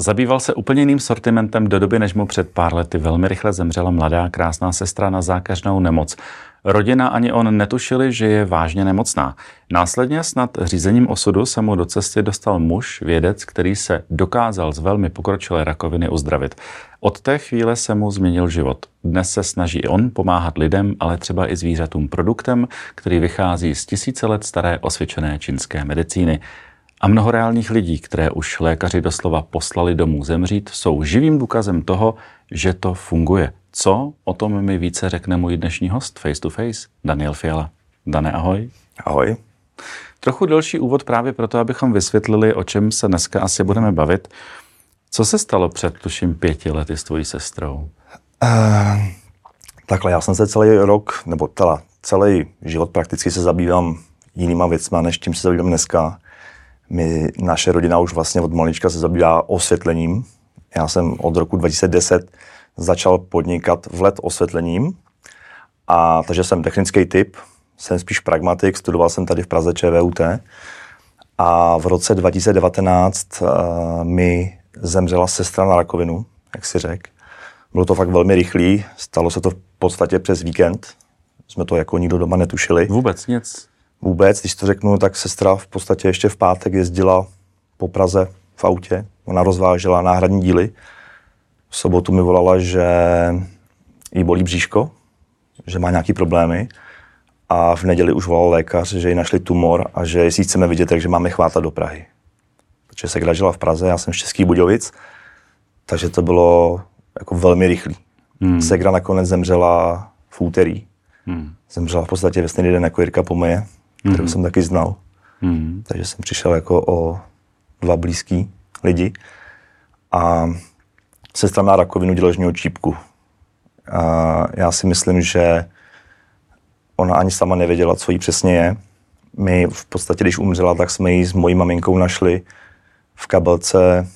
Zabýval se úplně jiným sortimentem do doby, než mu před pár lety velmi rychle zemřela mladá krásná sestra na zákažnou nemoc. Rodina ani on netušili, že je vážně nemocná. Následně snad řízením osudu se mu do cesty dostal muž, vědec, který se dokázal z velmi pokročilé rakoviny uzdravit. Od té chvíle se mu změnil život. Dnes se snaží i on pomáhat lidem, ale třeba i zvířatům produktem, který vychází z tisíce let staré osvědčené čínské medicíny. A mnoho reálných lidí, které už lékaři doslova poslali domů zemřít, jsou živým důkazem toho, že to funguje. Co o tom mi více řekne můj dnešní host Face to Face, Daniel Fiala. Dane, ahoj. Ahoj. Trochu delší úvod právě proto, abychom vysvětlili, o čem se dneska asi budeme bavit. Co se stalo před, tuším, pěti lety s tvojí sestrou? Uh, takhle, já jsem se celý rok, nebo teda celý život prakticky se zabývám jinýma věcma, než tím se zabývám dneska. My, naše rodina už vlastně od malička se zabývá osvětlením. Já jsem od roku 2010 začal podnikat v let osvětlením, a takže jsem technický typ, jsem spíš pragmatik, studoval jsem tady v Praze ČVUT a v roce 2019 uh, eh, mi zemřela sestra na rakovinu, jak si řekl. Bylo to fakt velmi rychlý, stalo se to v podstatě přes víkend, jsme to jako nikdo doma netušili. Vůbec nic? Vůbec, když to řeknu, tak sestra v podstatě ještě v pátek jezdila po Praze v autě, ona rozvážela náhradní díly, v sobotu mi volala, že jí bolí bříško, že má nějaké problémy a v neděli už volal lékař, že jí našli tumor a že jestli chceme vidět, takže máme chvátat do Prahy. Protože se žila v Praze, já jsem z Českých Budějovic, takže to bylo jako velmi rychlý. Hmm. Segra nakonec zemřela v úterý. Hmm. Zemřela v podstatě ve stejný den jako Jirka Pomeje, kterou hmm. jsem taky znal. Hmm. Takže jsem přišel jako o dva blízký lidi. A sestra má rakovinu děložního čípku. A já si myslím, že ona ani sama nevěděla, co jí přesně je. My v podstatě, když umřela, tak jsme ji s mojí maminkou našli v kabelce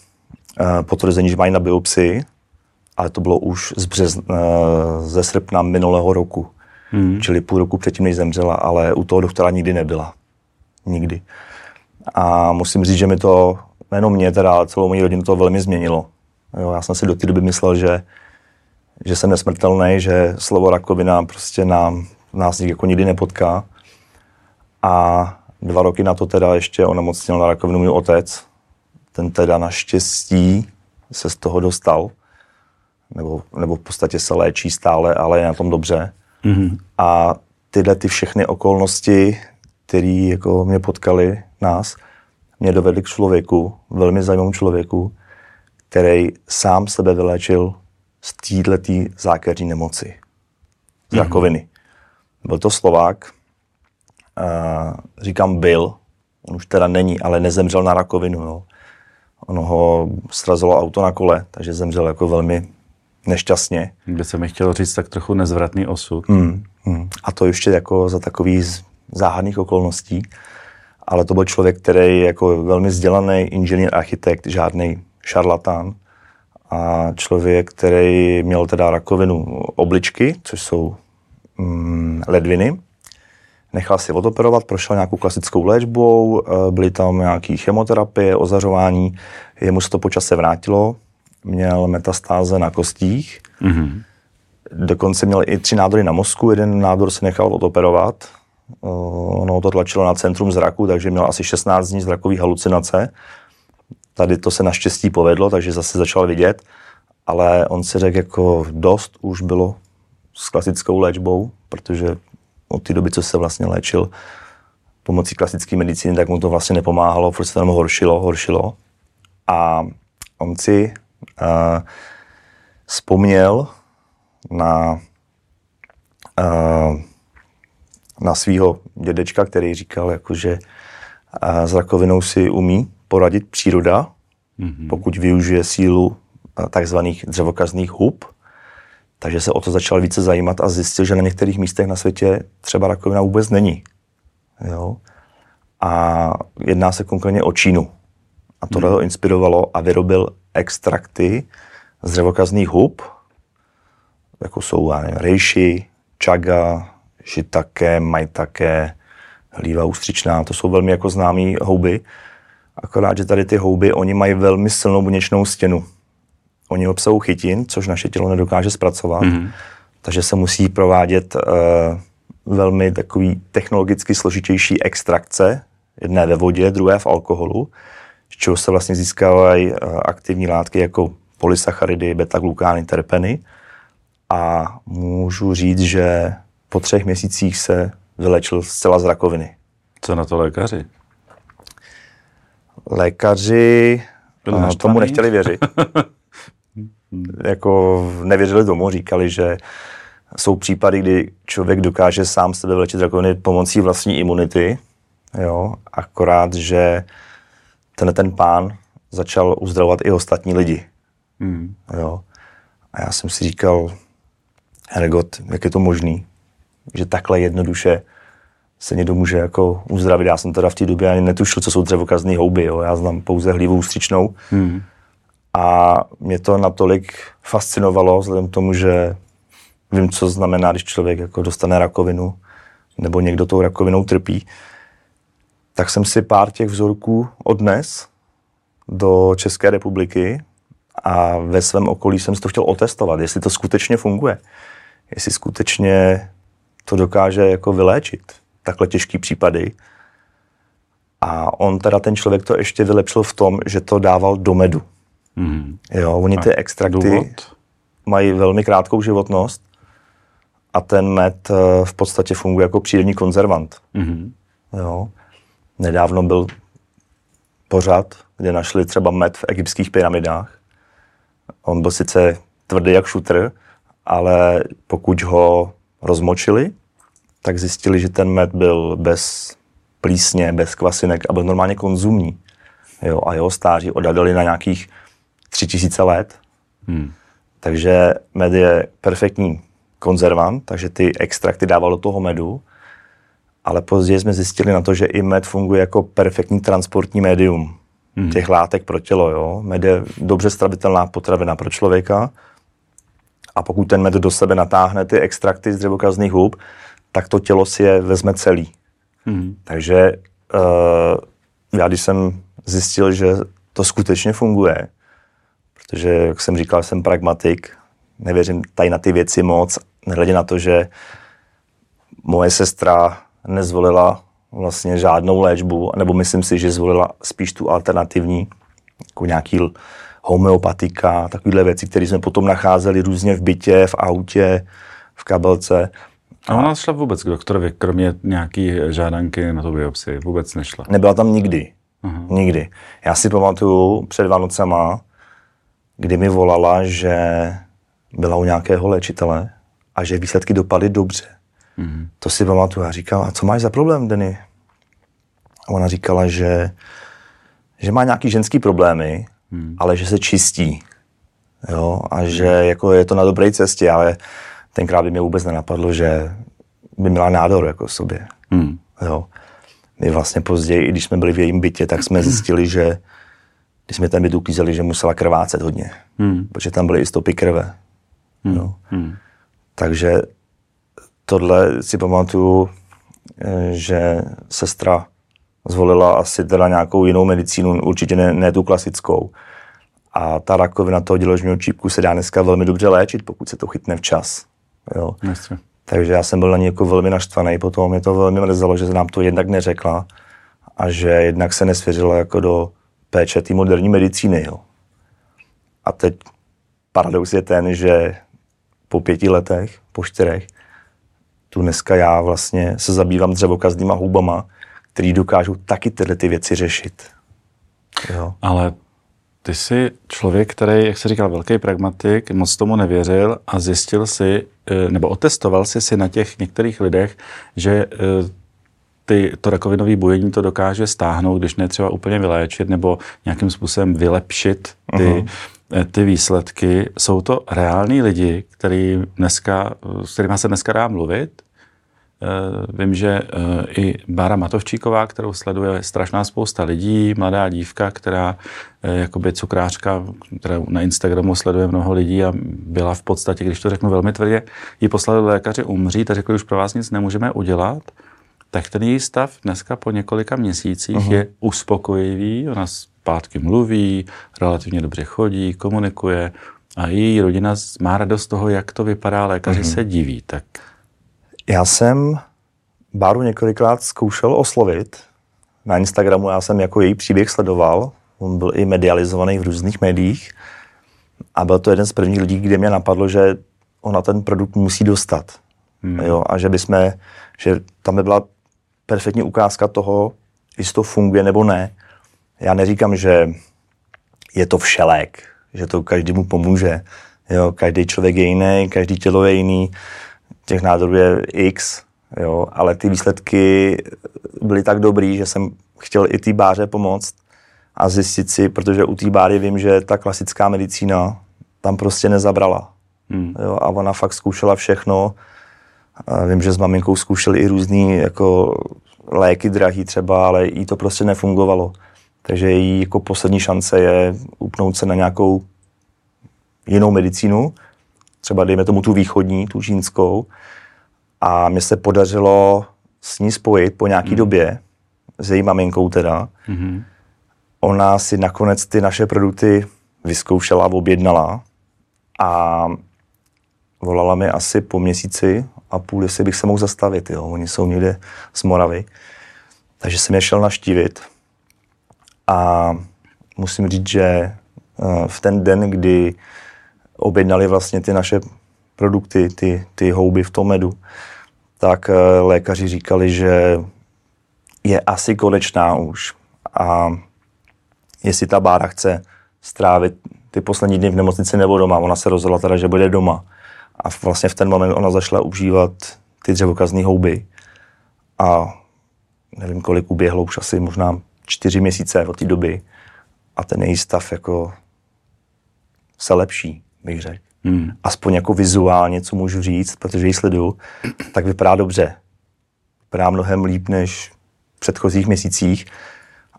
eh, potvrzení, že mají na biopsii, ale to bylo už z března, eh, ze srpna minulého roku. Hmm. Čili půl roku předtím, než zemřela, ale u toho doktora nikdy nebyla. Nikdy. A musím říct, že mi to, nejenom mě teda, celou moji rodinu to velmi změnilo. Jo, já jsem si do té doby myslel, že, že jsem nesmrtelný, že slovo rakovina prostě nám, nás jako nikdy nepotká. A dva roky na to teda ještě onemocněl na rakovinu můj otec. Ten teda naštěstí se z toho dostal. Nebo, nebo v podstatě se léčí stále, ale je na tom dobře. Mm-hmm. A tyhle ty všechny okolnosti, které jako mě potkali nás, mě dovedly k člověku, velmi zajímavému člověku, který sám sebe vyléčil z této zákeřní nemoci, z mhm. rakoviny. Mm-hmm. Byl to Slovák, uh, říkám byl, on už teda není, ale nezemřel na rakovinu. Jo. Ono ho srazilo auto na kole, takže zemřel jako velmi nešťastně. Kde se mi chtěl říct tak trochu nezvratný osud. Mm, mm. A to ještě jako za takový záhadných okolností. Ale to byl člověk, který jako velmi vzdělaný inženýr, architekt, žádný šarlatán a člověk, který měl teda rakovinu obličky, což jsou mm, ledviny. Nechal si odoperovat, prošel nějakou klasickou léčbou, eh, byly tam nějaké chemoterapie, ozařování, jemu se to počase vrátilo, měl metastáze na kostích, mm-hmm. dokonce měl i tři nádory na mozku, jeden nádor se nechal odoperovat, ono to tlačilo na centrum zraku, takže měl asi 16 dní zrakové halucinace. Tady to se naštěstí povedlo, takže zase začal vidět, ale on si řekl, jako dost už bylo s klasickou léčbou, protože od té doby, co se vlastně léčil pomocí klasické medicíny, tak mu to vlastně nepomáhalo, protože se tam horšilo, horšilo. A on si uh, vzpomněl na, uh, na svého dědečka, který říkal, jako, že uh, s rakovinou si umí poradit příroda, mm-hmm. pokud využije sílu eh, takzvaných dřevokazných hub. Takže se o to začal více zajímat a zjistil, že na některých místech na světě třeba rakovina vůbec není. Jo? A jedná se konkrétně o Čínu. A tohle mm. ho inspirovalo a vyrobil extrakty z dřevokazných hub, jako jsou nevím, rejši, čaga, šitake, majtake, hlíva ústřičná, to jsou velmi jako známé houby Akorát, že tady ty houby, oni mají velmi silnou buněčnou stěnu. Oni obsahují chytin, což naše tělo nedokáže zpracovat, mm-hmm. takže se musí provádět uh, velmi takový technologicky složitější extrakce, jedné ve vodě, druhé v alkoholu, z čeho se vlastně získávají uh, aktivní látky jako polysacharidy, beta-glukány, terpeny. A můžu říct, že po třech měsících se vylečil zcela z rakoviny. Co na to lékaři? Lékaři tomu nechtěli věřit. jako nevěřili tomu, říkali, že jsou případy, kdy člověk dokáže sám sebe vylečit rakoviny pomocí vlastní imunity, jo, akorát, že ten, ten pán začal uzdravovat i ostatní lidi. Hmm. Jo. A já jsem si říkal, Hergot, jak je to možný, že takhle jednoduše se někdo může jako uzdravit. Já jsem teda v té době ani netušil, co jsou dřevokazné houby. Jo. Já znám pouze hlívou střičnou. Hmm. A mě to natolik fascinovalo, vzhledem k tomu, že vím, co znamená, když člověk jako dostane rakovinu, nebo někdo tou rakovinou trpí. Tak jsem si pár těch vzorků odnes do České republiky a ve svém okolí jsem si to chtěl otestovat, jestli to skutečně funguje. Jestli skutečně to dokáže jako vyléčit takhle těžký případy. A on teda, ten člověk to ještě vylepšil v tom, že to dával do medu. Mm. Jo, oni ty extrakty důvod? mají velmi krátkou životnost a ten med eh, v podstatě funguje jako přírodní konzervant. Mm. Jo. Nedávno byl pořad, kde našli třeba med v egyptských pyramidách. On byl sice tvrdý jak šutr, ale pokud ho rozmočili, tak zjistili, že ten med byl bez plísně, bez kvasinek a byl normálně konzumní. Jo, a jeho stáří odhadali na nějakých tři tisíce let. Hmm. Takže med je perfektní konzervant, takže ty extrakty dával do toho medu, ale později jsme zjistili na to, že i med funguje jako perfektní transportní médium hmm. těch látek pro tělo. Jo. Med je dobře stravitelná potravina pro člověka a pokud ten med do sebe natáhne ty extrakty z dřevokazných hub, tak to tělo si je vezme celý. Hmm. Takže uh, já když jsem zjistil, že to skutečně funguje, protože, jak jsem říkal, jsem pragmatik, nevěřím tady na ty věci moc, nehledě na to, že moje sestra nezvolila vlastně žádnou léčbu, nebo myslím si, že zvolila spíš tu alternativní, jako nějaký homeopatika, takovéhle věci, které jsme potom nacházeli různě v bytě, v autě, v kabelce. A ona šla vůbec k doktorovi, kromě nějaký žádanky na to biopsii? Vůbec nešla? Nebyla tam nikdy. Uh-huh. Nikdy. Já si pamatuju před Vánocema, kdy mi volala, že byla u nějakého léčitele a že výsledky dopadly dobře. Uh-huh. To si pamatuju. Já říkal, a co máš za problém, Denny? A ona říkala, že, že má nějaký ženský problémy, uh-huh. ale že se čistí. Jo? A že jako je to na dobré cestě, ale tenkrát by mě vůbec nenapadlo, že by měla nádor jako sobě. Hmm. Jo. My vlastně později, i když jsme byli v jejím bytě, tak jsme zjistili, že když jsme ten byt uklízeli, že musela krvácet hodně, hmm. protože tam byly i stopy krve. Hmm. Jo. Hmm. Takže tohle si pamatuju, eh, že sestra zvolila asi teda nějakou jinou medicínu, určitě ne, ne tu klasickou. A ta rakovina toho děložního čípku se dá dneska velmi dobře léčit, pokud se to chytne včas. Jo. Takže já jsem byl na ní jako velmi naštvaný, potom mě to velmi mrzelo, že se nám to jednak neřekla a že jednak se nesvěřila jako do péče té moderní medicíny. Jo. A teď paradox je ten, že po pěti letech, po čtyřech, tu dneska já vlastně se zabývám dřevokazdýma hubama, který dokážou taky tyhle ty věci řešit. Jo. Ale ty jsi člověk, který, jak se říkal, velký pragmatik, moc tomu nevěřil a zjistil si, eh, nebo otestoval si si na těch některých lidech, že eh, ty, to rakovinové bujení to dokáže stáhnout, když ne třeba úplně vyléčit nebo nějakým způsobem vylepšit ty, uh-huh. ty výsledky. Jsou to reální lidi, který dneska, s kterými se dneska dá mluvit? Eh, vím, že eh, i Bára Matovčíková, kterou sleduje strašná spousta lidí, mladá dívka, která eh, jakoby cukrářka, kterou na Instagramu sleduje mnoho lidí a byla v podstatě, když to řeknu velmi tvrdě, ji poslali lékaři umřít a řekli, už pro vás nic nemůžeme udělat, tak ten její stav dneska po několika měsících uh-huh. je uspokojivý, ona zpátky mluví, relativně dobře chodí, komunikuje a její rodina má radost z toho, jak to vypadá, lékaři uh-huh. se diví. Tak... Já jsem Báru několikrát zkoušel oslovit. Na Instagramu já jsem jako její příběh sledoval, on byl i medializovaný v různých médiích a byl to jeden z prvních lidí, kde mě napadlo, že ona ten produkt musí dostat. Hmm. Jo, a že bychom, že tam by byla perfektní ukázka toho, jestli to funguje nebo ne. Já neříkám, že je to všelék, že to každému pomůže. Jo, každý člověk je jiný, každý tělo je jiný, těch nádorů je x, jo, ale ty výsledky byly tak dobrý, že jsem chtěl i té báře pomoct a zjistit si, protože u té báry vím, že ta klasická medicína tam prostě nezabrala. Hmm. Jo, a ona fakt zkoušela všechno. A vím, že s maminkou zkoušeli i různý jako léky drahý třeba, ale jí to prostě nefungovalo. Takže její jako poslední šance je upnout se na nějakou jinou medicínu, třeba dejme tomu tu východní, tu čínskou. A mně se podařilo s ní spojit po nějaký hmm. době, s její maminkou teda. Hmm. Ona si nakonec ty naše produkty vyzkoušela, objednala a volala mi asi po měsíci a půl, jestli bych se mohl zastavit. Jo. Oni jsou někde z Moravy. Takže jsem je šel naštívit. A musím říct, že eh, v ten den, kdy objednali vlastně ty naše produkty, ty, ty houby v tom medu, tak eh, lékaři říkali, že je asi konečná už. A jestli ta bára chce strávit ty poslední dny v nemocnici nebo doma. Ona se rozhodla teda, že bude doma. A vlastně v ten moment ona zašla užívat ty dřevokazní houby. A nevím, kolik uběhlo, už asi možná čtyři měsíce od té doby. A ten její stav jako se lepší, bych řekl. Hmm. Aspoň jako vizuálně, co můžu říct, protože ji sleduju, tak vypadá dobře. Vypadá mnohem líp než v předchozích měsících.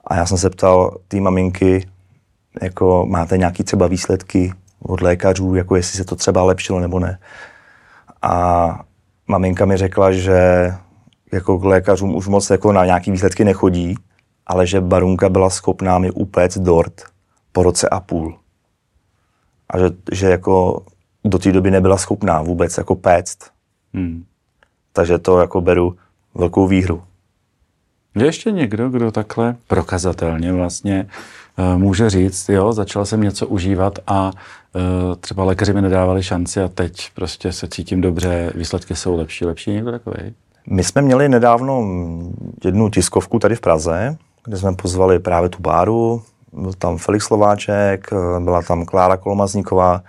A já jsem se ptal té maminky, jako máte nějaký třeba výsledky od lékařů, jako jestli se to třeba lepšilo nebo ne. A maminka mi řekla, že jako k lékařům už moc jako na nějaký výsledky nechodí, ale že Barunka byla schopná mi upéct dort po roce a půl. A že, že jako do té doby nebyla schopná vůbec jako péct. Hmm. Takže to jako beru velkou výhru. Je ještě někdo, kdo takhle prokazatelně vlastně uh, může říct, jo, začal jsem něco užívat a uh, třeba lékaři mi nedávali šanci a teď prostě se cítím dobře, výsledky jsou lepší, lepší někdo takový? My jsme měli nedávno jednu tiskovku tady v Praze, kde jsme pozvali právě tu báru, byl tam Felix Slováček, eh, byla tam Klára Kolomazníková,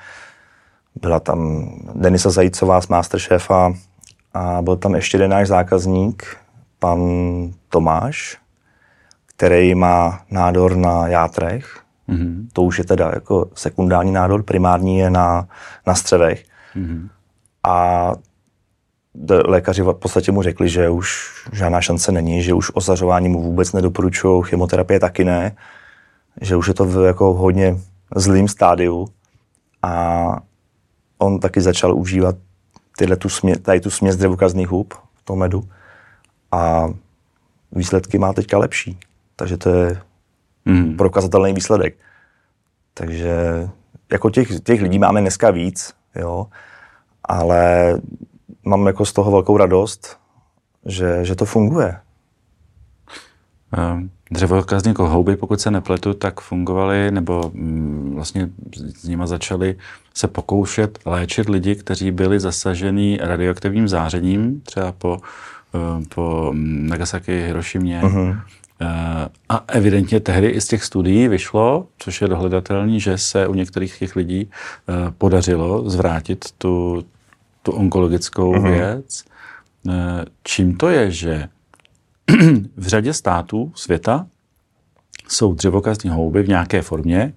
byla tam Denisa Zajícová z Masterchefa a byl tam ještě jeden náš zákazník, pan Tomáš, který má nádor na játrech. Mm-hmm. To už je teda jako sekundární nádor, primární je na, na střevech. Mm-hmm. A lékaři v podstatě mu řekli, že už žádná šance není, že už osařování mu vůbec nedoporučují, chemoterapie taky ne, že už je to v jako hodně zlým stádiu a on taky začal užívat tyhle tu smě, tady tu směs dřevokazných hub v tom medu a výsledky má teďka lepší. Takže to je mm. prokazatelný výsledek. Takže jako těch, těch lidí máme dneska víc, jo, ale mám jako z toho velkou radost, že, že to funguje. Ehm, dřevokazní houby, pokud se nepletu, tak fungovaly, nebo mm, vlastně s nimi začali se pokoušet léčit lidi, kteří byli zasaženi radioaktivním zářením, třeba po Eh, po Nagasaki, Hirošimě. Uh-huh. A evidentně tehdy i z těch studií vyšlo, což je dohledatelný, že se u některých těch lidí eh, podařilo zvrátit tu, tu onkologickou uh-huh. věc. Čím to je, že v řadě států světa jsou dřevokazní houby v nějaké formě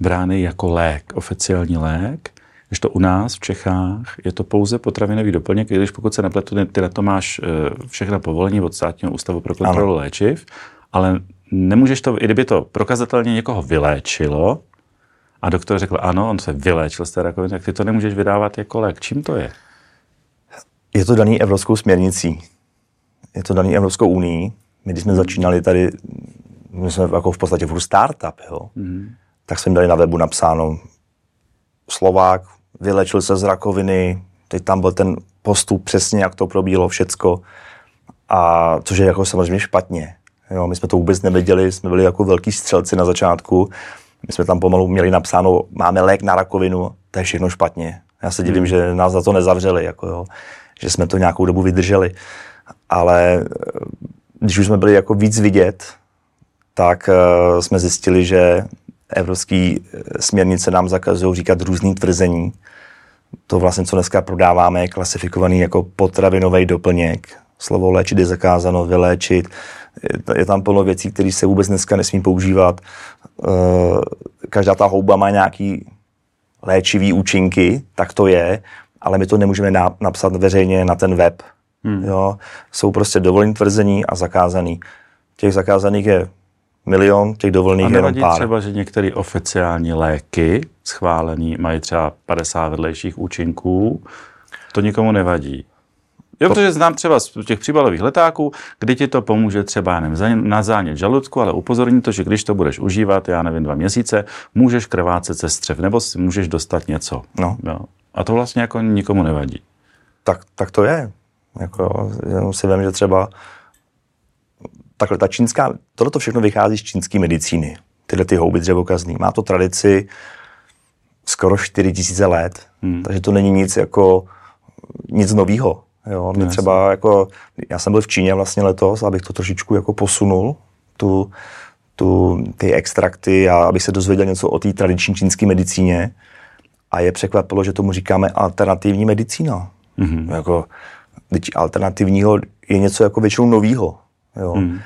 brány jako lék, oficiální lék, když to u nás v Čechách je to pouze potravinový doplněk, i když pokud se nepletu, ty na to máš eh, všechna povolení od státního ústavu pro kontrolu léčiv, ale nemůžeš to, i kdyby to prokazatelně někoho vyléčilo, a doktor řekl, ano, on se vyléčil z té rakoviny, tak ty to nemůžeš vydávat jako lék. Čím to je? Je to daný evropskou směrnicí. Je to daný Evropskou unii. My, když jsme začínali tady, my jsme jako v podstatě furt startup, jo, mm. tak jsme dali na webu napsáno Slovák, vylečil se z rakoviny, teď tam byl ten postup přesně, jak to probíhalo všecko. A což je jako samozřejmě špatně. Jo, my jsme to vůbec nevěděli, jsme byli jako velký střelci na začátku. My jsme tam pomalu měli napsáno, máme lék na rakovinu, to je všechno špatně. Já se divím, hmm. že nás za to nezavřeli, jako jo, že jsme to nějakou dobu vydrželi. Ale eh, když už jsme byli jako víc vidět, tak uh, jsme zjistili, že evropské eh, směrnice nám zakazují říkat různý tvrzení. To vlastně, co dneska prodáváme, je klasifikovaný jako potravinový doplněk. Slovo léčit je zakázáno, vyléčit. Je tam plno věcí, které se vůbec dneska nesmí používat. Každá ta houba má nějaký léčivý účinky, tak to je, ale my to nemůžeme napsat veřejně na ten web. Hmm. Jo? Jsou prostě dovolený tvrzení a zakázaný. Těch zakázaných je milion, těch dovolených je jenom pár. třeba, že některé oficiální léky schválený mají třeba 50 vedlejších účinků, to nikomu nevadí. Jo, to... protože znám třeba z těch příbalových letáků, kdy ti to pomůže třeba nevím, na zánět žaludku, ale upozorní to, že když to budeš užívat, já nevím, dva měsíce, můžeš krvácet ze střev, nebo si můžeš dostat něco. No. Jo. A to vlastně jako nikomu nevadí. Tak, tak to je. Jako, jenom si vím, že třeba takhle ta čínská, tohle to všechno vychází z čínské medicíny. Tyhle ty houby dřevokazný. Má to tradici skoro 4000 let, hmm. takže to není nic jako nic novýho. Jo, mě třeba jako, já jsem byl v Číně vlastně letos, abych to trošičku jako posunul, tu, tu, ty extrakty a abych se dozvěděl něco o té tradiční čínské medicíně. A je překvapilo, že tomu říkáme alternativní medicína. Mm-hmm. Jako, teď alternativního je něco jako většinou novýho. Jo. Mm.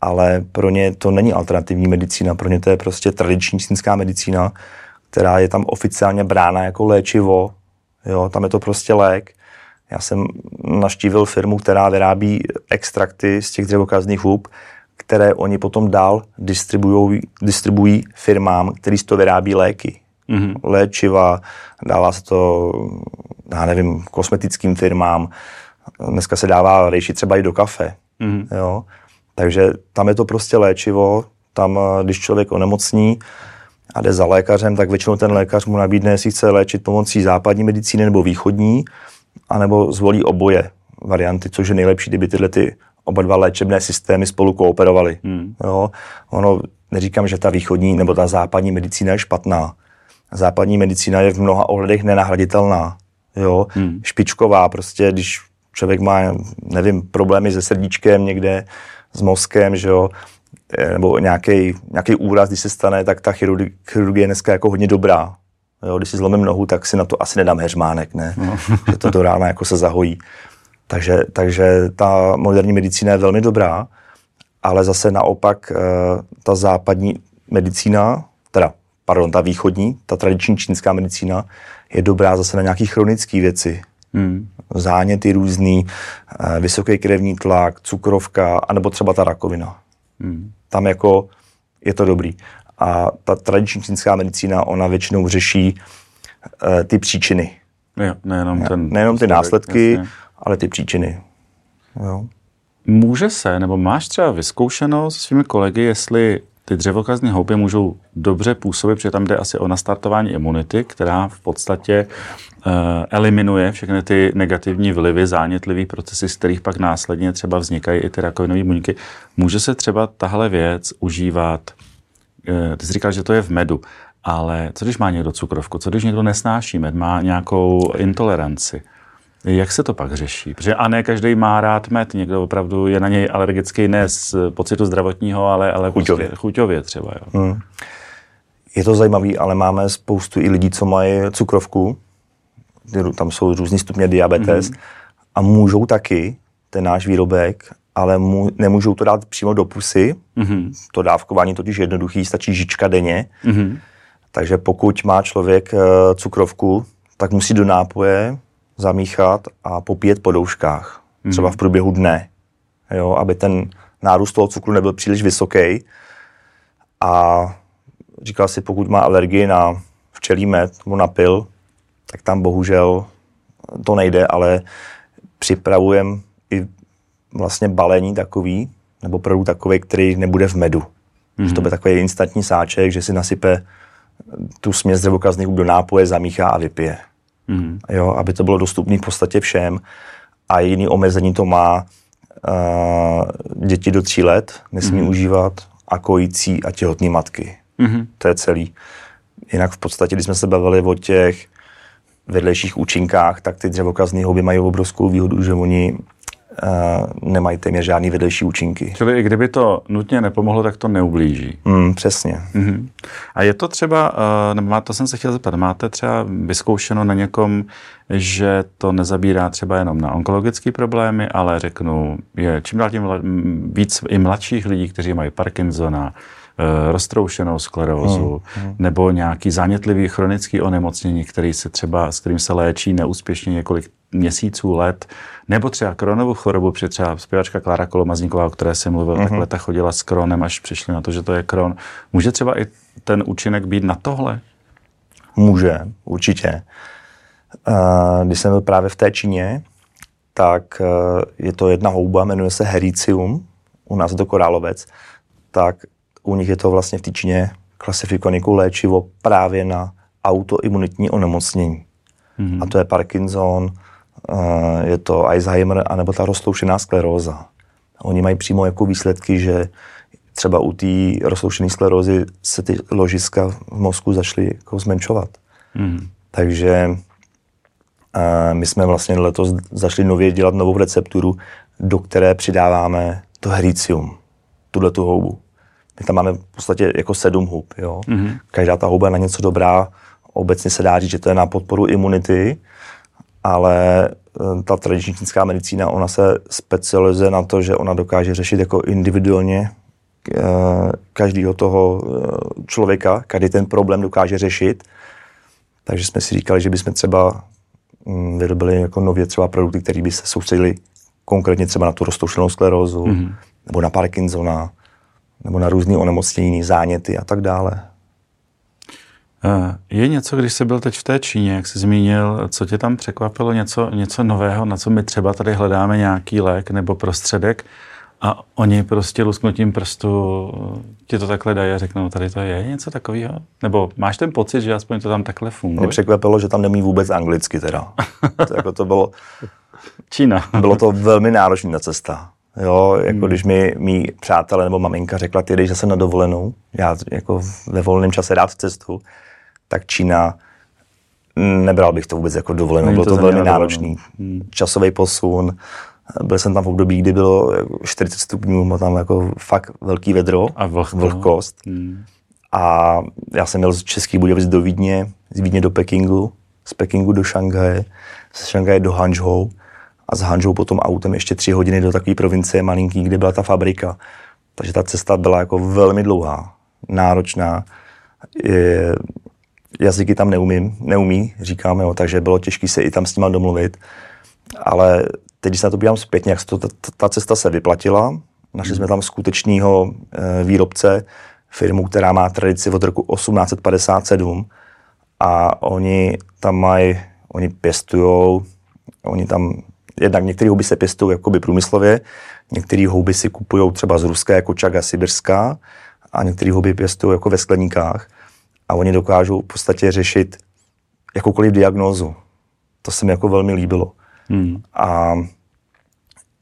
Ale pro ně to není alternativní medicína, pro ně to je prostě tradiční čínská medicína, která je tam oficiálně brána jako léčivo. Jo, tam je to prostě lék já jsem naštívil firmu, která vyrábí extrakty z těch dřevokazných hub, které oni potom dál distribuují, distribuují firmám, který z toho vyrábí léky. Mm-hmm. Léčiva, dává se to, já nevím, kosmetickým firmám. Dneska se dává rejši třeba i do kafe. Mm-hmm. Jo? Takže tam je to prostě léčivo. Tam, když člověk onemocní a jde za lékařem, tak většinou ten lékař mu nabídne, jestli chce léčit pomocí západní medicíny nebo východní anebo zvolí oboje varianty, což je nejlepší, kdyby tyhle ty oba dva léčebné systémy spolu kooperovaly. Jo? Ono, neříkám, že ta východní nebo ta západní medicína je špatná. Západní medicína je v mnoha ohledech nenahraditelná. Jo? Hmm. Špičková, prostě když člověk má, nevím, problémy se srdíčkem někde, s mozkem, že jo, eh, nebo nějaký, nějaký úraz, když se stane, tak ta chirurgie, chirurgie je dneska jako hodně dobrá. Jo, když si zlomím nohu, tak si na to asi nedám heřmánek, ne? No. že to do rána jako se zahojí. Takže, takže ta moderní medicína je velmi dobrá, ale zase naopak eh, ta západní medicína, teda, pardon, ta východní, ta tradiční čínská medicína je dobrá zase na nějaké chronické věci. Hmm. Záněty různý, eh, vysoký krevní tlak, cukrovka, anebo třeba ta rakovina. Hmm. Tam jako je to dobrý. A ta tradiční čínská medicína, ona většinou řeší uh, ty příčiny. Jo, nejenom, ten nejenom ty následky, jasně. ale ty příčiny. Jo. Může se, nebo máš třeba vyzkoušeno se svými kolegy, jestli ty dřevokazní houby můžou dobře působit, protože tam jde asi o nastartování imunity, která v podstatě uh, eliminuje všechny ty negativní vlivy, zánětlivý procesy, z kterých pak následně třeba vznikají i ty rakovinové buňky. Může se třeba tahle věc užívat Eh, ty jsi říkal, že to je v medu, ale co když má někdo cukrovku, co když někdo nesnáší med, má nějakou intoleranci? Jak se to pak řeší? Protože a ne každý má rád med, někdo opravdu je na něj alergický ne z pocitu zdravotního, ale, ale chuťově. Prostě chuťově třeba. Jo. Hmm. Je to zajímavé, ale máme spoustu i lidí, co mají cukrovku, tam jsou různý stupně diabetes hmm. a můžou taky ten náš výrobek ale mu, nemůžou to dát přímo do pusy. Mm-hmm. To dávkování totiž je jednoduchý, stačí žička denně. Mm-hmm. Takže pokud má člověk uh, cukrovku, tak musí do nápoje zamíchat a popíjet po douškách. Mm-hmm. Třeba v průběhu dne. Jo, aby ten nárůst toho cukru nebyl příliš vysoký. A říkal si, pokud má alergii na včelí med nebo na pil, tak tam bohužel to nejde, ale připravujeme i vlastně balení takový, nebo produkt takový, který nebude v medu. Mm-hmm. Že to bude takový instantní sáček, že si nasype tu směs dřevokazných do nápoje, zamíchá a vypije. Mm-hmm. Jo, aby to bylo dostupné v podstatě všem. A jiný omezení to má uh, děti do tří let, nesmí mm-hmm. užívat a kojící a těhotné matky. Mm-hmm. To je celý. Jinak v podstatě, když jsme se bavili o těch vedlejších účinkách, tak ty dřevokazné houby mají obrovskou výhodu, že oni nemají téměř žádný vedlejší účinky. Čili i kdyby to nutně nepomohlo, tak to neublíží. Mm, přesně. Mm-hmm. A je to třeba, uh, nebo to jsem se chtěl zeptat, máte třeba vyzkoušeno na někom, že to nezabírá třeba jenom na onkologické problémy, ale řeknu, je čím dál tím víc i mladších lidí, kteří mají Parkinsona, Eh, roztroušenou sklerózu hmm, hmm. nebo nějaký zánětlivý chronický onemocnění, který se třeba, s kterým se léčí neúspěšně několik měsíců, let, nebo třeba kronovou chorobu, protože třeba zpěvačka Klára Kolomazníková, o které jsem mluvil, mm-hmm. tak leta chodila s kronem, až přišli na to, že to je kron. Může třeba i ten účinek být na tohle? Může, určitě. Když jsem byl právě v té Číně, tak eh, je to jedna houba, jmenuje se hericium, u nás je to korálovec, tak u nich je to vlastně v té Číně klasifikované jako léčivo právě na autoimunitní onemocnění. Mm-hmm. A to je Parkinson, je to Alzheimer, anebo ta roztloušená skleróza. Oni mají přímo jako výsledky, že třeba u té roztloušené sklerózy se ty ložiska v mozku začaly jako zmenšovat. Mm-hmm. Takže uh, my jsme vlastně letos začali nově dělat novou recepturu, do které přidáváme to hericium, tuhle tu houbu. My tam máme v podstatě jako sedm hub. Jo? Mm-hmm. Každá ta houba je na něco dobrá. Obecně se dá říct, že to je na podporu imunity, ale eh, ta tradiční čínská medicína, ona se specializuje na to, že ona dokáže řešit jako individuálně eh, každého toho eh, člověka, každý ten problém dokáže řešit. Takže jsme si říkali, že bychom třeba mm, vyrobili jako nově třeba produkty, které by se soustředili konkrétně třeba na tu roztoušenou sklerózu, mm-hmm. nebo na Parkinsona, nebo na různé onemocnění, záněty a tak dále. Eh, je něco, když jsi byl teď v té Číně, jak jsi zmínil, co tě tam překvapilo, něco, něco nového, na co my třeba tady hledáme nějaký lék nebo prostředek a oni prostě lusknutím prstu ti to takhle dají a řeknou, tady to je něco takového? Nebo máš ten pocit, že aspoň to tam takhle funguje? Mě překvapilo, že tam nemí vůbec anglicky teda. to, jako to bylo... Čína. bylo to velmi náročná cesta. Jo, jako hmm. když mi mý přátelé nebo maminka řekla, ty jdeš zase na dovolenou, já jako ve volném čase rád cestu, tak Čína, nebral bych to vůbec jako dovolenou, bylo to, to velmi náročný. Hmm. Časový posun, byl jsem tam v období, kdy bylo 40 stupňů, bylo tam jako fakt velký vedro, a vlhko. vlhkost. Hmm. A já jsem měl z Český Budějovic do Vídně, z Vídně do Pekingu, z Pekingu do Šanghaje, z Šanghaje do Hangzhou a s Hanžou potom autem ještě tři hodiny do takové provincie malinký, kde byla ta fabrika. Takže ta cesta byla jako velmi dlouhá, náročná. Je, jazyky tam neumím, neumí, říkáme, jo, takže bylo těžké se i tam s nima domluvit. Ale teď, když se na to podívám zpětně, jak to, ta, ta cesta se vyplatila, našli jsme tam skutečného e, výrobce, firmu, která má tradici od roku 1857 a oni tam mají, oni pěstují, oni tam jednak některé houby se pěstují jakoby průmyslově, některé houby si kupují třeba z Ruska jako čaga sibirská a některé houby pěstují jako ve skleníkách a oni dokážou v podstatě řešit jakoukoliv diagnózu. To se mi jako velmi líbilo. Hmm. A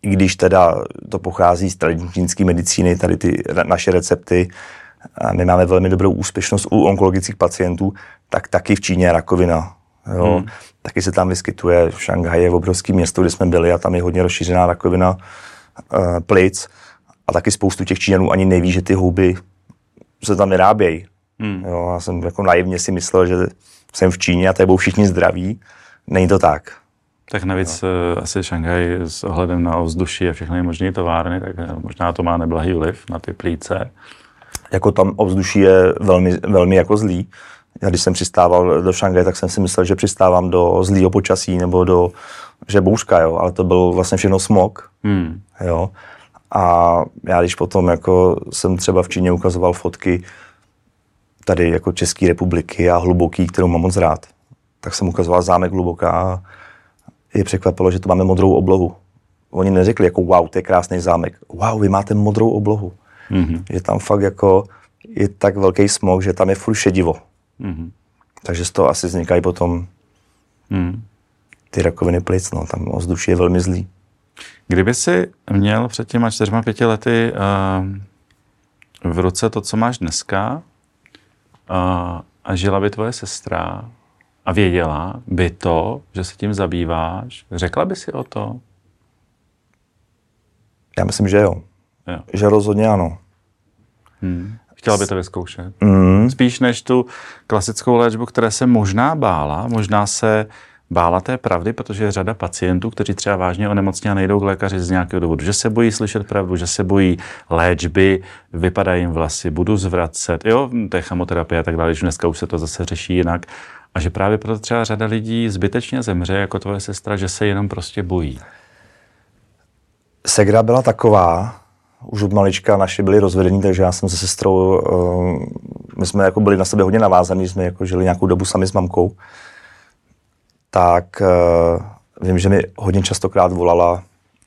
i když teda to pochází z tradiční čínské medicíny, tady ty naše recepty, a my máme velmi dobrou úspěšnost u onkologických pacientů, tak taky v Číně je rakovina. Jo. Hmm. Taky se tam vyskytuje, v Šanghaji je obrovský město, kde jsme byli a tam je hodně rozšířená rakovina uh, plic a taky spoustu těch Číňanů ani neví, že ty houby se tam vyrábějí. Hmm. Jo, já jsem jako naivně si myslel, že jsem v Číně a tady budou všichni zdraví. Není to tak. Tak navíc no. asi Šanghaj s ohledem na ovzduší a všechny možné továrny, tak eh, možná to má neblahý vliv na ty plíce. Jako tam ovzduší je velmi, velmi jako zlý. Já když jsem přistával do Šangaje, tak jsem si myslel, že přistávám do zlýho počasí nebo do že bouřka, jo, ale to byl vlastně všechno smog, hmm. jo. A já když potom jako jsem třeba v Číně ukazoval fotky tady jako České republiky a hluboký, kterou mám moc rád, tak jsem ukazoval zámek hluboká a je překvapilo, že to máme modrou oblohu oni neřekli jako wow, to je krásný zámek. Wow, vy máte modrou oblohu. Mm-hmm. Že tam fakt jako je tak velký smog, že tam je furt šedivo. Mm-hmm. Takže z toho asi vznikají potom mm. ty rakoviny plic, no, tam ovzduší je velmi zlý. Kdyby si měl před těma čtyřma, pěti lety uh, v ruce to, co máš dneska, uh, a žila by tvoje sestra a věděla by to, že se tím zabýváš, řekla by si o to? Já myslím, že jo. jo. Že rozhodně ano. Hmm. Chtěla by to vyzkoušet. Mm. Spíš než tu klasickou léčbu, které se možná bála, možná se bála té pravdy, protože je řada pacientů, kteří třeba vážně onemocní a nejdou k lékaři z nějakého důvodu, že se bojí slyšet pravdu, že se bojí léčby, vypadají jim vlasy, budu zvracet, jo, to je chemoterapie a tak dále, že dneska už se to zase řeší jinak. A že právě proto třeba řada lidí zbytečně zemře, jako tvoje sestra, že se jenom prostě bojí. Segra byla taková, už od malička naši byli rozvedení, takže já jsem se sestrou, uh, my jsme jako byli na sebe hodně navázaní, jsme jako žili nějakou dobu sami s mamkou, tak uh, vím, že mi hodně častokrát volala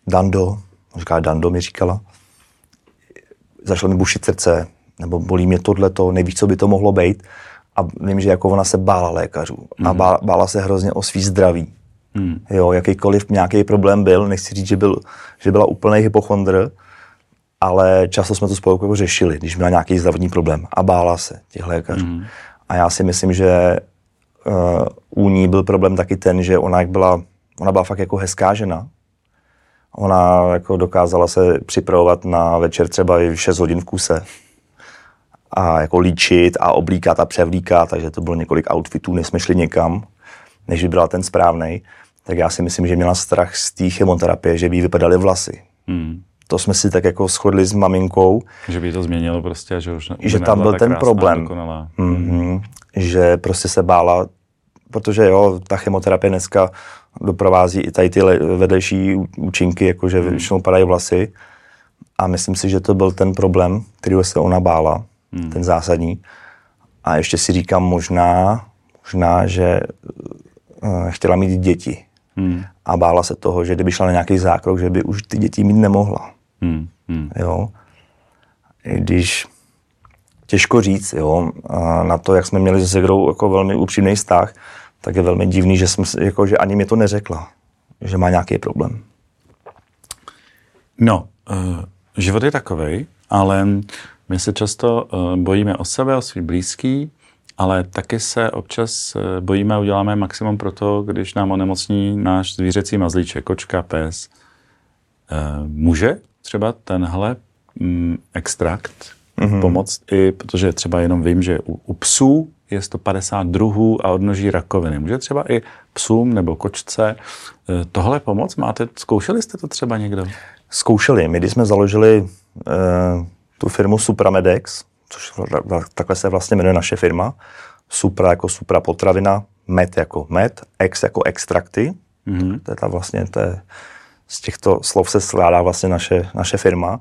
Dando, říká Dando mi říkala, začalo mi bušit srdce, nebo bolí mě tohleto, nevíš, co by to mohlo být. A vím, že jako ona se bála lékařů mm. a mhm. bála, bála se hrozně o svý zdraví. Mm. Jo, jakýkoliv nějaký problém byl, nechci říct, že, byl, že byla úplný hypochondr, ale často jsme to spolu jako řešili, když měla nějaký zdravotní problém a bála se těch lékařů. Mm. A já si myslím, že uh, u ní byl problém taky ten, že ona jak byla, ona byla fakt jako hezká žena. Ona jako dokázala se připravovat na večer třeba i 6 hodin v kuse a jako líčit a oblíkat a převlíkat, takže to bylo několik outfitů, než jsme šli někam, než vybrala ten správný. Tak já si myslím, že měla strach z té chemoterapie, že by jí vypadaly vlasy. Hmm to jsme si tak jako shodli s maminkou. Že by to změnilo prostě, že už Že tam byl ten problém. Mm-hmm. Že prostě se bála, protože jo, ta chemoterapie dneska doprovází i tady ty vedlejší účinky, jakože mm. většinou padají vlasy. A myslím si, že to byl ten problém, který se ona bála, mm. ten zásadní. A ještě si říkám možná, možná, že uh, chtěla mít děti. Hmm. A bála se toho, že kdyby šla na nějaký zákrok, že by už ty děti mít nemohla. Hmm, hmm. Jo. I když těžko říct, jo, a na to, jak jsme měli se Segrou jako velmi upřímný vztah, tak je velmi divný, že, jsme, jako, že ani mi to neřekla, že má nějaký problém. No, uh, život je takový, ale my se často uh, bojíme o sebe, o svý blízký, ale taky se občas uh, bojíme a uděláme maximum pro to, když nám onemocní náš zvířecí mazlíček, kočka, pes. Uh, může třeba tenhle mm, extrakt mm-hmm. pomoct i, protože třeba jenom vím, že u, u psů je 150 druhů a odnoží rakoviny. Může třeba i psům nebo kočce eh, tohle pomoc? Máte, zkoušeli jste to třeba někdo? Zkoušeli. My, když jsme založili uh, tu firmu Supramedex, což takhle se vlastně jmenuje naše firma, Supra jako supra potravina, med jako med, ex jako extrakty, mm-hmm. to je ta vlastně, to je z těchto slov se skládá vlastně naše, naše firma,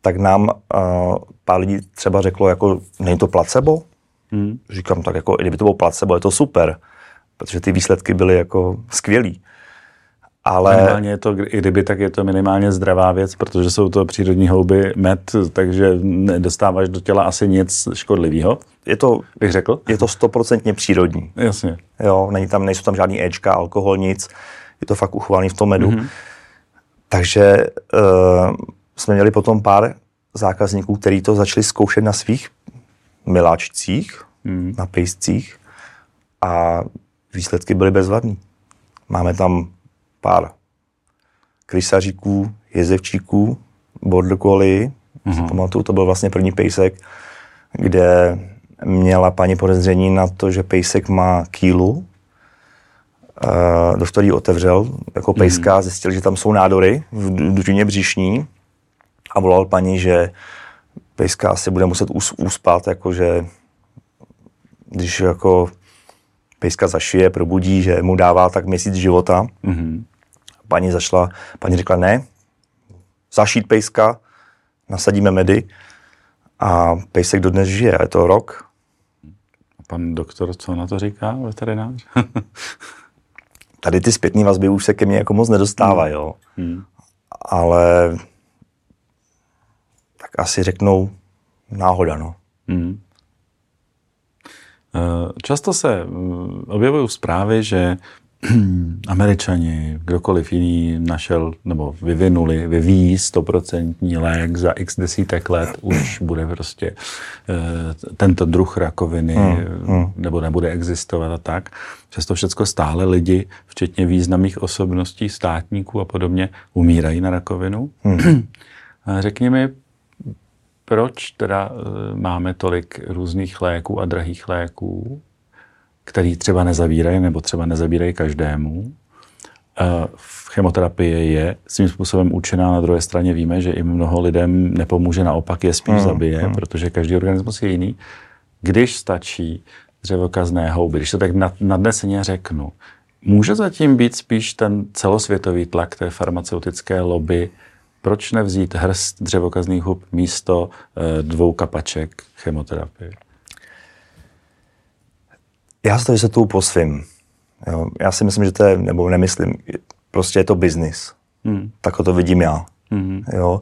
tak nám uh, pár lidí třeba řeklo, jako není to placebo? Hmm. Říkám tak, jako kdyby to bylo placebo, je to super, protože ty výsledky byly jako skvělý. Ale... Minimálně je to, i kdyby, tak je to minimálně zdravá věc, protože jsou to přírodní houby, med, takže nedostáváš do těla asi nic škodlivého. Je to, bych řekl? Je to stoprocentně přírodní. Jasně. Jo, není tam, nejsou tam žádný Ečka, alkohol, nic. Je to fakt uchovaný v tom medu. Mm-hmm. Takže uh, jsme měli potom pár zákazníků, kteří to začali zkoušet na svých miláčcích, mm. na pejscích a výsledky byly bezvadné. Máme tam pár krysaříků, jezevčíků, border collie, mm-hmm. pamatuju, to byl vlastně první pejsek, kde měla paní podezření na to, že pejsek má kýlu doktor ji otevřel jako pejska, mm. zjistil, že tam jsou nádory v dužině břišní a volal paní, že pejska asi bude muset us, uspat, jakože když jako pejska zašije, probudí, že mu dává tak měsíc života. Mm-hmm. Paní zašla, paní řekla ne, zašít pejska, nasadíme medy a pejsek dodnes žije, je to rok. A pan doktor, co na to říká, veterinář? tady ty zpětné vazby už se ke mně jako moc nedostávají, jo. Hmm. ale tak asi řeknou náhoda, no. Hmm. Často se mm, objevují zprávy, že Američani, kdokoliv jiný našel nebo vyvinuli, vyvíjí stoprocentní lék za x desítek let, už bude prostě uh, tento druh rakoviny hmm, hmm. nebo nebude existovat a tak. Přesto všechno stále lidi, včetně významných osobností, státníků a podobně, umírají na rakovinu. Hmm. Řekni mi, proč teda uh, máme tolik různých léků a drahých léků, který třeba nezavírají nebo třeba nezabírají každému. V chemoterapii je svým způsobem účinná, na druhé straně víme, že i mnoho lidem nepomůže, naopak je spíš mm, zabije, mm. protože každý organismus je jiný. Když stačí dřevokazné houby, když to tak nadneseně řeknu, může zatím být spíš ten celosvětový tlak té farmaceutické lobby, proč nevzít hrst dřevokazných hub místo eh, dvou kapaček chemoterapie? Já si to vysvětluju po svým. Jo. Já si myslím, že to je, nebo nemyslím, prostě je to biznis. Hmm. Tak to vidím já. Hmm. Jo.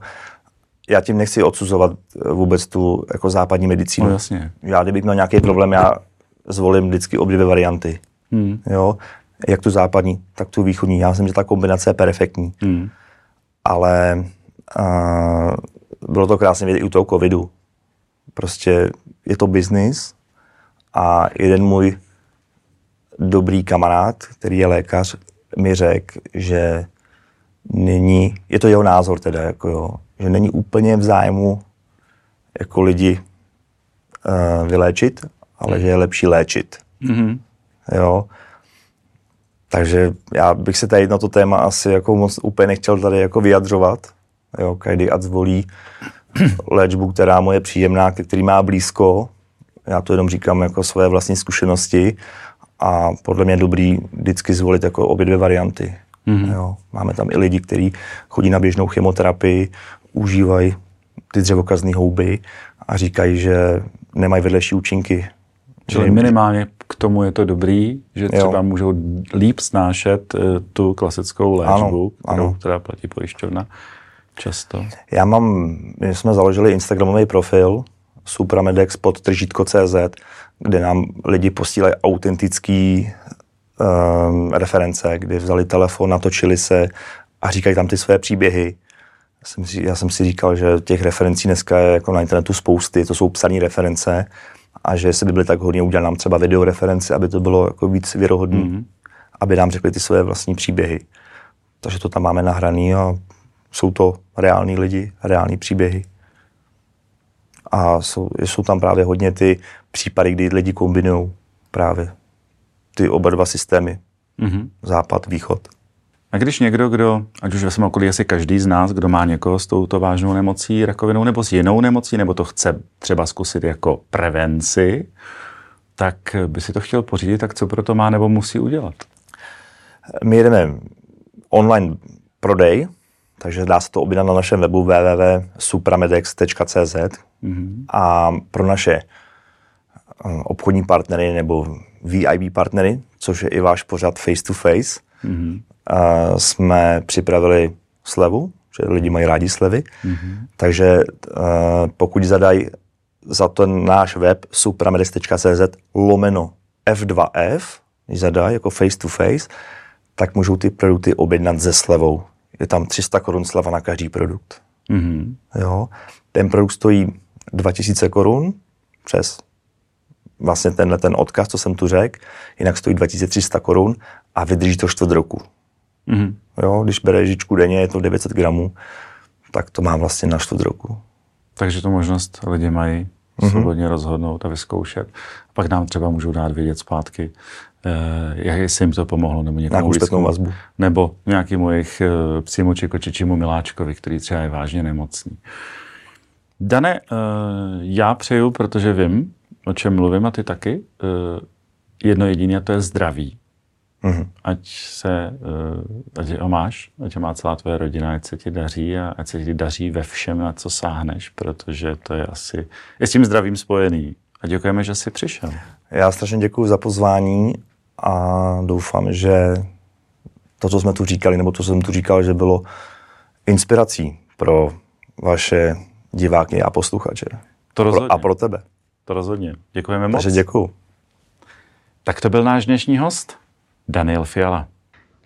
Já tím nechci odsuzovat vůbec tu jako západní medicínu. No, jasně. Já kdybych měl nějaký problém, já zvolím vždycky obě dvě varianty. Hmm. Jo. Jak tu západní, tak tu východní. Já myslím, že ta kombinace je perfektní. Hmm. Ale uh, bylo to krásně vidět i u toho covidu. Prostě je to biznis a jeden můj dobrý kamarád, který je lékař, mi řekl, že není, je to jeho názor teda, jako jo, že není úplně v zájmu jako lidi uh, vyléčit, ale že je lepší léčit. Mm-hmm. Jo. Takže já bych se tady na to téma asi jako moc úplně nechtěl tady jako vyjadřovat. Jo, každý ať zvolí léčbu, která mu je příjemná, který má blízko. Já to jenom říkám jako svoje vlastní zkušenosti a podle mě je dobrý vždycky zvolit jako obě dvě varianty. Mm-hmm. Jo. Máme tam i lidi, kteří chodí na běžnou chemoterapii, užívají ty dřevokazné houby a říkají, že nemají vedlejší účinky. Čili minimálně k tomu je to dobrý, že třeba jo. můžou líp snášet uh, tu klasickou léčbu, ano, kterou ano. teda platí pojišťovna často. Já mám, my jsme založili Instagramový profil supramedex pod tržítko.cz, kde nám lidi posílají autentický um, reference, kdy vzali telefon, natočili se a říkají tam ty své příběhy. Já jsem, si, já jsem si říkal, že těch referencí dneska je jako na internetu spousty, to jsou psané reference a že se by byly tak hodně udělat nám třeba videoreferenci, aby to bylo jako víc věrohodné, mm-hmm. aby nám řekli ty své vlastní příběhy. Takže to tam máme nahraný a jsou to reální lidi, reální příběhy. A jsou, jsou tam právě hodně ty případy, kdy lidi kombinují právě ty oba dva systémy. Mm-hmm. Západ, východ. A když někdo, kdo, ať už ve svém okolí asi každý z nás, kdo má někoho s touto vážnou nemocí, rakovinou nebo s jinou nemocí, nebo to chce třeba zkusit jako prevenci, tak by si to chtěl pořídit, tak co pro to má nebo musí udělat? My jedeme online prodej, takže dá se to objednat na našem webu www.supramedex.cz mm-hmm. a pro naše eh, obchodní partnery nebo VIB partnery, což je i váš pořad face to face, mm-hmm. jsme připravili slevu, že lidi mají rádi slevy, mm-hmm. takže eh, pokud zadají za ten náš web supramedex.cz lomeno F2F, když zadají jako face to face, tak můžou ty produkty objednat ze slevou je tam 300 korun sleva na každý produkt. Mm-hmm. Jo. Ten produkt stojí 2000 korun přes vlastně tenhle ten odkaz, co jsem tu řekl, jinak stojí 2300 korun a vydrží to čtvrt roku. Mm-hmm. Jo, když bere žičku denně, je to 900 gramů, tak to má vlastně na čtvrt roku. Takže tu možnost lidi mají mm-hmm. svobodně rozhodnout a vyzkoušet. A pak nám třeba můžou dát vědět zpátky, Eh, jak jestli jim to pomohlo, nebo někomu zpětnou vazbu. Nebo nějakému jejich eh, psímu či kočičímu miláčkovi, který třeba je vážně nemocný. Dane, eh, já přeju, protože vím, o čem mluvím a ty taky, jedno jediné, a to je zdraví. Mm-hmm. Ať se, ať ho máš, ať ho má celá tvoje rodina, ať se ti daří a ať se ti daří ve všem, na co sáhneš, protože to je asi, je s tím zdravím spojený. A děkujeme, že jsi přišel. Já strašně děkuji za pozvání a doufám, že to, co jsme tu říkali, nebo to, co jsem tu říkal, že bylo inspirací pro vaše diváky a posluchače. To rozhodně. A pro tebe. To rozhodně. Děkujeme moc. Takže děkuju. Tak to byl náš dnešní host, Daniel Fiala.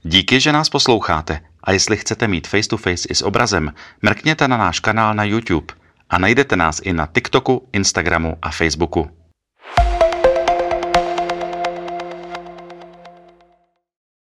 Díky, že nás posloucháte a jestli chcete mít face to face i s obrazem, mrkněte na náš kanál na YouTube a najdete nás i na TikToku, Instagramu a Facebooku.